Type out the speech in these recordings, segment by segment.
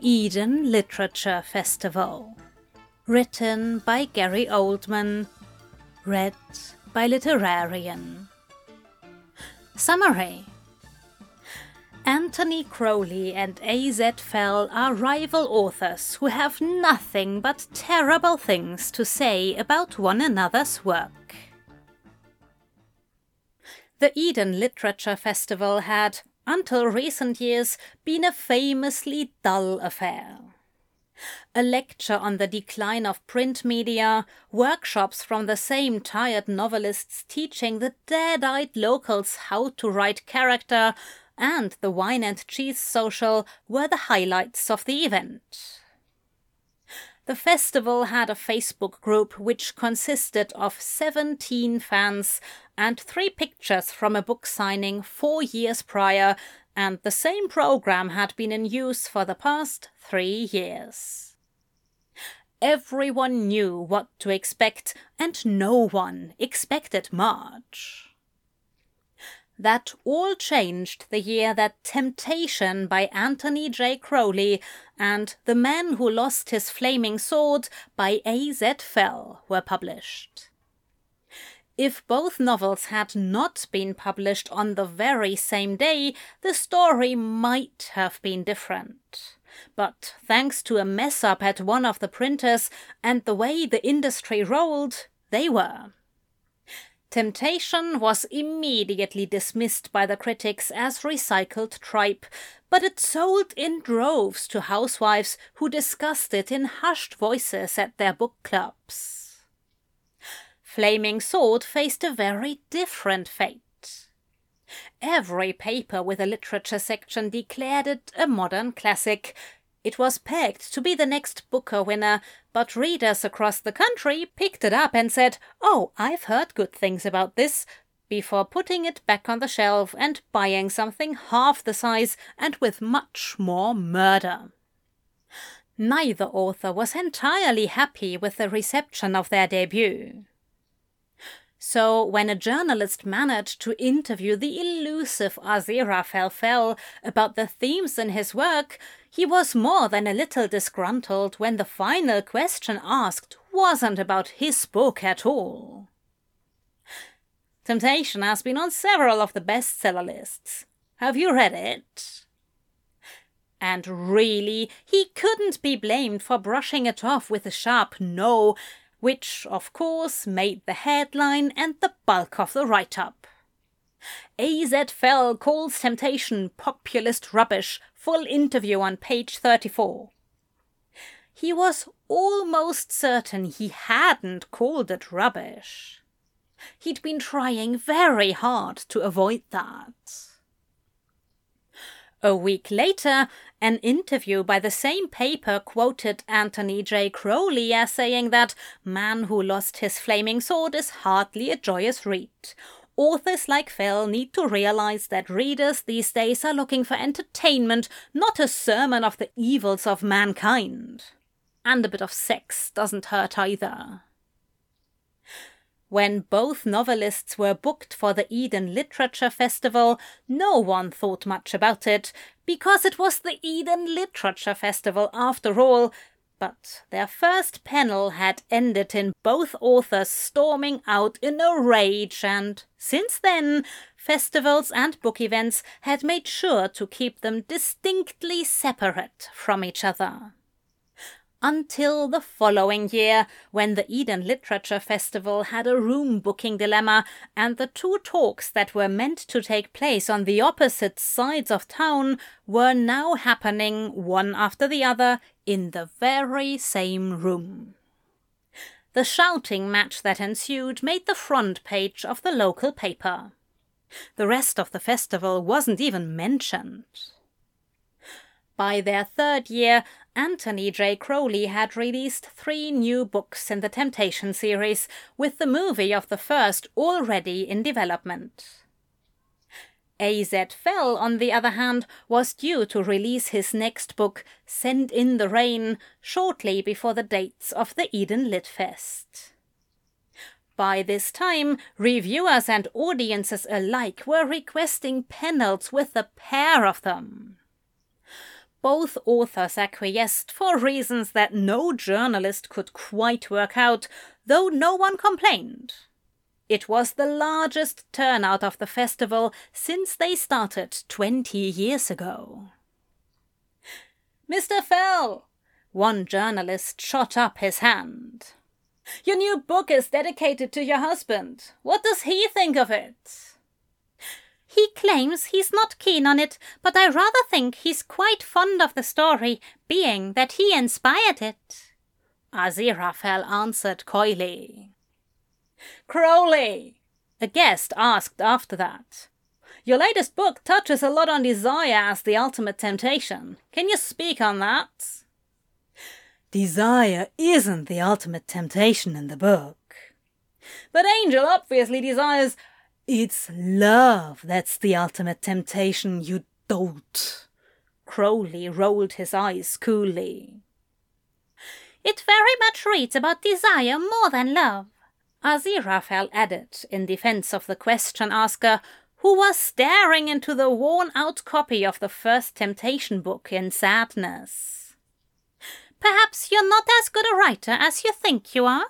Eden Literature Festival. Written by Gary Oldman. Read by Literarian. Summary Anthony Crowley and A.Z. Fell are rival authors who have nothing but terrible things to say about one another's work. The Eden Literature Festival had, until recent years, been a famously dull affair. A lecture on the decline of print media, workshops from the same tired novelists teaching the dead eyed locals how to write character, and the wine and cheese social were the highlights of the event. The festival had a Facebook group which consisted of 17 fans and three pictures from a book signing four years prior, and the same program had been in use for the past three years. Everyone knew what to expect, and no one expected much. That all changed the year that Temptation by Anthony J. Crowley and The Man Who Lost His Flaming Sword by A.Z. Fell were published. If both novels had not been published on the very same day, the story might have been different. But thanks to a mess up at one of the printers and the way the industry rolled, they were. Temptation was immediately dismissed by the critics as recycled tripe, but it sold in droves to housewives who discussed it in hushed voices at their book clubs. Flaming Sword faced a very different fate. Every paper with a literature section declared it a modern classic, it was pegged to be the next Booker winner, but readers across the country picked it up and said, Oh, I've heard good things about this, before putting it back on the shelf and buying something half the size and with much more murder. Neither author was entirely happy with the reception of their debut. So, when a journalist managed to interview the elusive Aziraphale Fell about the themes in his work, he was more than a little disgruntled when the final question asked wasn't about his book at all. Temptation has been on several of the bestseller lists. Have you read it? And really, he couldn't be blamed for brushing it off with a sharp no, which, of course, made the headline and the bulk of the write up. AZ Fell calls Temptation populist rubbish, full interview on page 34. He was almost certain he hadn't called it rubbish. He'd been trying very hard to avoid that. A week later, an interview by the same paper quoted Anthony J. Crowley as saying that Man Who Lost His Flaming Sword is hardly a joyous read. Authors like Fell need to realize that readers these days are looking for entertainment, not a sermon of the evils of mankind. And a bit of sex doesn't hurt either. When both novelists were booked for the Eden Literature Festival, no one thought much about it, because it was the Eden Literature Festival after all. But their first panel had ended in both authors storming out in a rage, and since then, festivals and book events had made sure to keep them distinctly separate from each other until the following year, when the Eden Literature Festival had a room booking dilemma, and the two talks that were meant to take place on the opposite sides of town were now happening one after the other in the very same room. The shouting match that ensued made the front page of the local paper. The rest of the festival wasn't even mentioned. By their third year, Anthony J. Crowley had released three new books in the Temptation series, with the movie of the first already in development. A.Z. Fell, on the other hand, was due to release his next book, Send in the Rain, shortly before the dates of the Eden Lit Fest. By this time, reviewers and audiences alike were requesting panels with a pair of them. Both authors acquiesced for reasons that no journalist could quite work out, though no one complained. It was the largest turnout of the festival since they started 20 years ago. Mr. Fell! One journalist shot up his hand. Your new book is dedicated to your husband. What does he think of it? He claims he's not keen on it, but I rather think he's quite fond of the story, being that he inspired it. Aziraphale answered coyly. Crowley, a guest asked after that. Your latest book touches a lot on desire as the ultimate temptation. Can you speak on that? Desire isn't the ultimate temptation in the book. But Angel obviously desires. It's love that's the ultimate temptation, you dolt. Crowley rolled his eyes coolly. It very much reads about desire more than love. Aziraphale added in defense of the question asker, who was staring into the worn out copy of the first Temptation book in sadness. Perhaps you're not as good a writer as you think you are.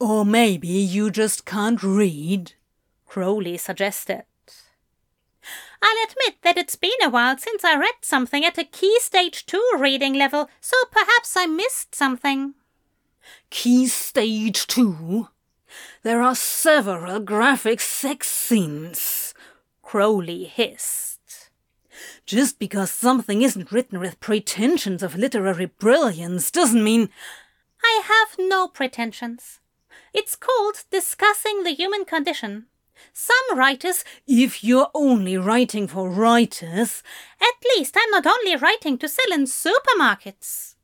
Or maybe you just can't read, Crowley suggested. I'll admit that it's been a while since I read something at a key stage 2 reading level, so perhaps I missed something. Key stage 2? There are several graphic sex scenes, Crowley hissed. Just because something isn't written with pretensions of literary brilliance doesn't mean. I have no pretensions. It's called discussing the human condition. Some writers. If you're only writing for writers. At least I'm not only writing to sell in supermarkets.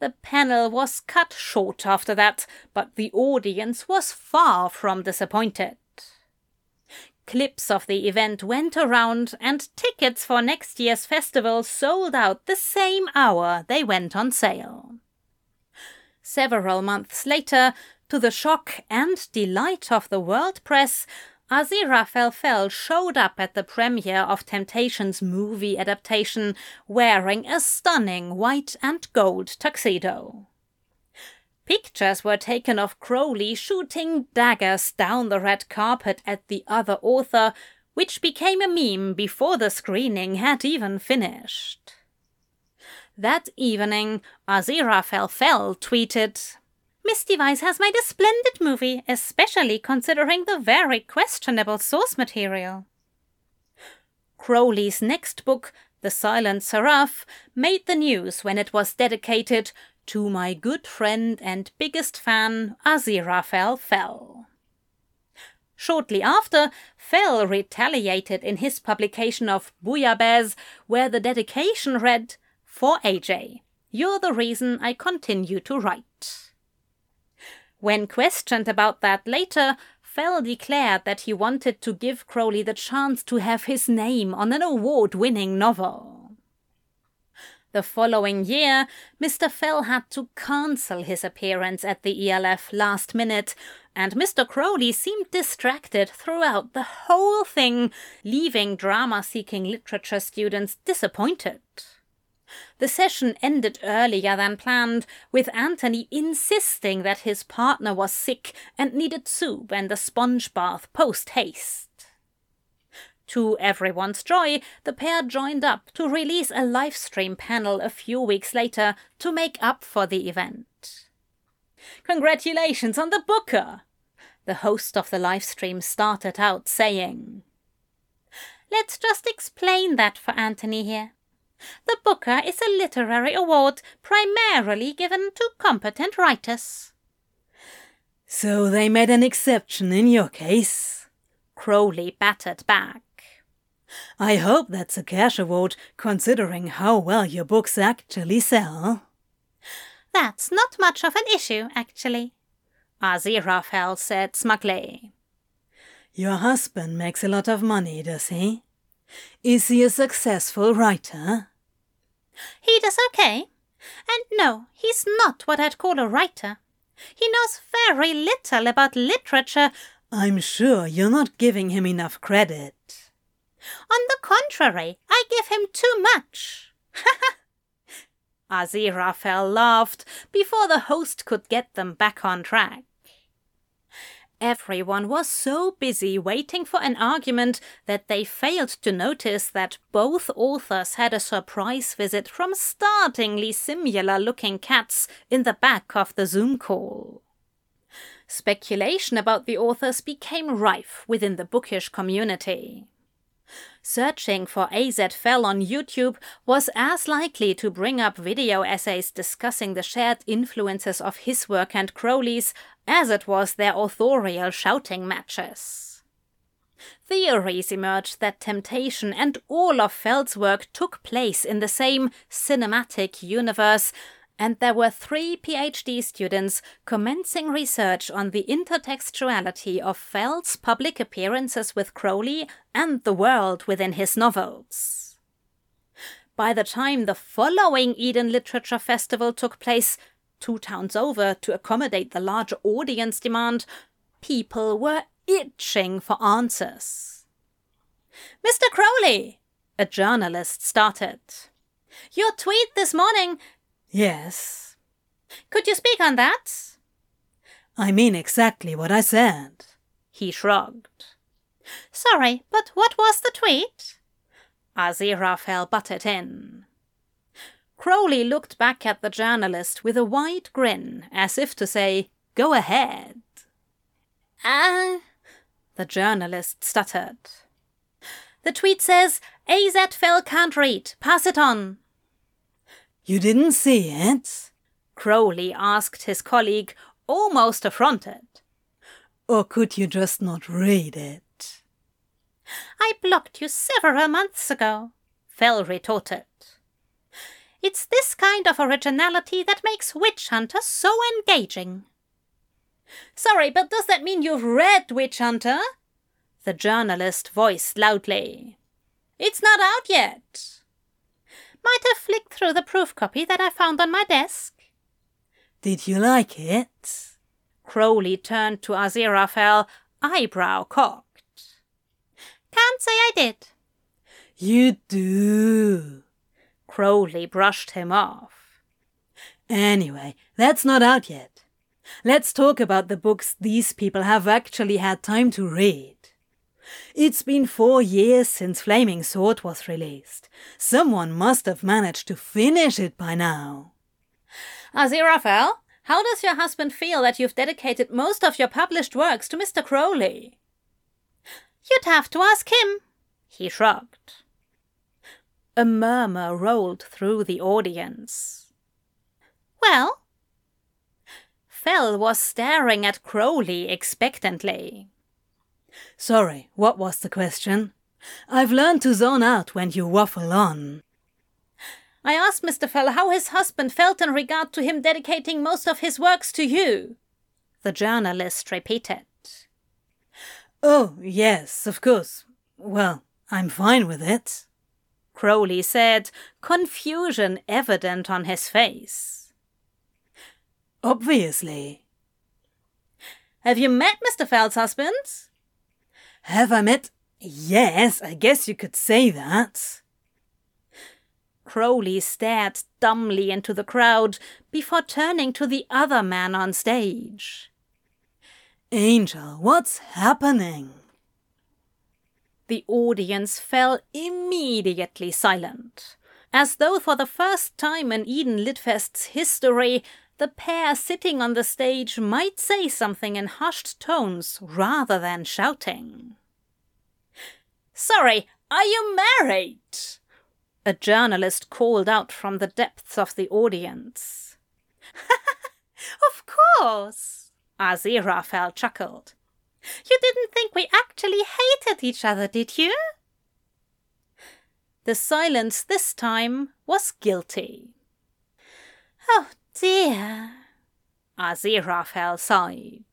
The panel was cut short after that, but the audience was far from disappointed. Clips of the event went around, and tickets for next year's festival sold out the same hour they went on sale. Several months later, to the shock and delight of the world press, Aziraphale Fell showed up at the premiere of Temptation's movie adaptation wearing a stunning white and gold tuxedo. Pictures were taken of Crowley shooting daggers down the red carpet at the other author, which became a meme before the screening had even finished. That evening, Aziraphale Fell tweeted, Miss Device has made a splendid movie, especially considering the very questionable source material. Crowley's next book, The Silent Seraph, made the news when it was dedicated to my good friend and biggest fan, Aziraphale Fell. Shortly after, Fell retaliated in his publication of Bouillabaisse, where the dedication read, For AJ, you're the reason I continue to write. When questioned about that later, Fell declared that he wanted to give Crowley the chance to have his name on an award winning novel. The following year, Mr. Fell had to cancel his appearance at the ELF last minute, and Mr. Crowley seemed distracted throughout the whole thing, leaving drama seeking literature students disappointed. The session ended earlier than planned, with Anthony insisting that his partner was sick and needed soup and a sponge bath post haste. To everyone's joy, the pair joined up to release a live stream panel a few weeks later to make up for the event. Congratulations on the Booker! The host of the live stream started out saying. Let's just explain that for Anthony here. The Booker is a literary award primarily given to competent writers. So they made an exception in your case? Crowley battered back. I hope that's a cash award, considering how well your books actually sell. That's not much of an issue, actually, Aziraphale said smugly. Your husband makes a lot of money, does he? Is he a successful writer? He does okay. And no, he's not what I'd call a writer. He knows very little about literature. I'm sure you're not giving him enough credit. On the contrary, I give him too much. Aziraphale laughed before the host could get them back on track. Everyone was so busy waiting for an argument that they failed to notice that both authors had a surprise visit from startlingly similar looking cats in the back of the Zoom call. Speculation about the authors became rife within the bookish community. Searching for AZ Fell on YouTube was as likely to bring up video essays discussing the shared influences of his work and Crowley's as it was their authorial shouting matches. Theories emerged that Temptation and all of Fell's work took place in the same cinematic universe, and there were three PhD students commencing research on the intertextuality of Fell's public appearances with Crowley and the world within his novels. By the time the following Eden Literature Festival took place, two towns over to accommodate the larger audience demand, people were itching for answers. Mr. Crowley, a journalist started. Your tweet this morning. Yes. Could you speak on that? I mean exactly what I said. He shrugged. Sorry, but what was the tweet? Aziraphale butted in. Crowley looked back at the journalist with a wide grin, as if to say, Go ahead. Ah, uh, the journalist stuttered. The tweet says, AZ Fell can't read. Pass it on. You didn't see it? Crowley asked his colleague, almost affronted. Or could you just not read it? I blocked you several months ago, Fell retorted. It's this kind of originality that makes Witch Hunter so engaging. Sorry, but does that mean you've read Witch Hunter? The journalist voiced loudly. It's not out yet. Might have flicked through the proof copy that I found on my desk. Did you like it? Crowley turned to Aziraphale, eyebrow cocked. Can't say I did. You do. Crowley brushed him off. Anyway, that's not out yet. Let's talk about the books these people have actually had time to read. It's been four years since Flaming Sword was released. Someone must have managed to finish it by now. Aziraphale, how does your husband feel that you've dedicated most of your published works to Mr. Crowley? You'd have to ask him. He shrugged. A murmur rolled through the audience. Well? Fell was staring at Crowley expectantly. Sorry, what was the question? I've learned to zone out when you waffle on. I asked Mr. Fell how his husband felt in regard to him dedicating most of his works to you. The journalist repeated. Oh, yes, of course. Well, I'm fine with it. Crowley said, confusion evident on his face. Obviously. Have you met Mr. Fell's husband? Have I met? Yes, I guess you could say that. Crowley stared dumbly into the crowd before turning to the other man on stage. Angel, what's happening? The audience fell immediately silent, as though for the first time in Eden Litfest's history, the pair sitting on the stage might say something in hushed tones rather than shouting. Sorry, are you married? A journalist called out from the depths of the audience. of course, Aziraphale chuckled. You didn't think we actually hated each other, did you? The silence this time was guilty. Oh Aziraphale sighed.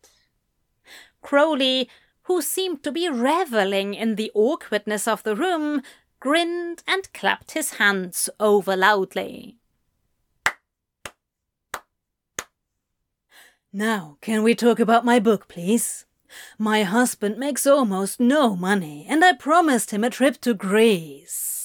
Crowley, who seemed to be reveling in the awkwardness of the room, grinned and clapped his hands over loudly. Now, can we talk about my book, please? My husband makes almost no money, and I promised him a trip to Greece.